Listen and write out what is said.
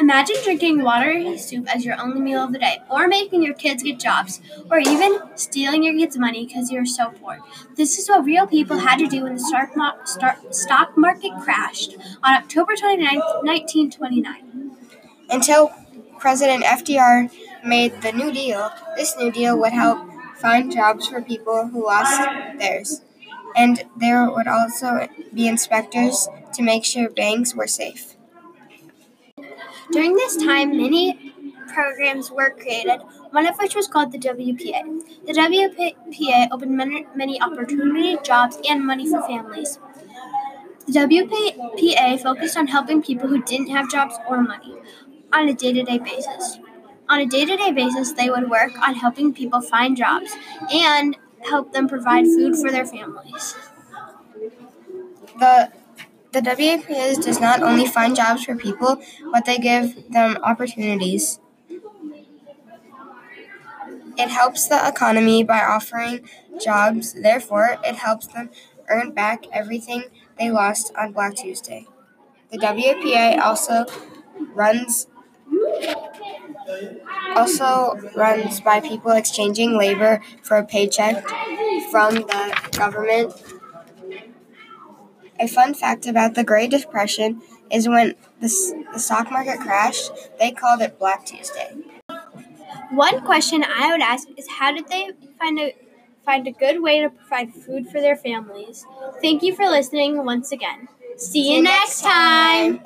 Imagine drinking watery soup as your only meal of the day, or making your kids get jobs, or even stealing your kids' money because you're so poor. This is what real people had to do when the stock, market crashed on October 29, 1929. Until President FDR made the New Deal, this New Deal would help find jobs for people who lost theirs. And there would also be inspectors to make sure banks were safe. During this time, many programs were created, one of which was called the WPA. The WPA opened many, many opportunity, jobs, and money for families. The WPA focused on helping people who didn't have jobs or money on a day to day basis. On a day to day basis, they would work on helping people find jobs and help them provide food for their families. The the WPA does not only find jobs for people, but they give them opportunities. It helps the economy by offering jobs, therefore, it helps them earn back everything they lost on Black Tuesday. The WPA also runs also runs by people exchanging labor for a paycheck from the government. A fun fact about the Great Depression is when the, the stock market crashed, they called it Black Tuesday. One question I would ask is how did they find a find a good way to provide food for their families? Thank you for listening once again. See you, next time.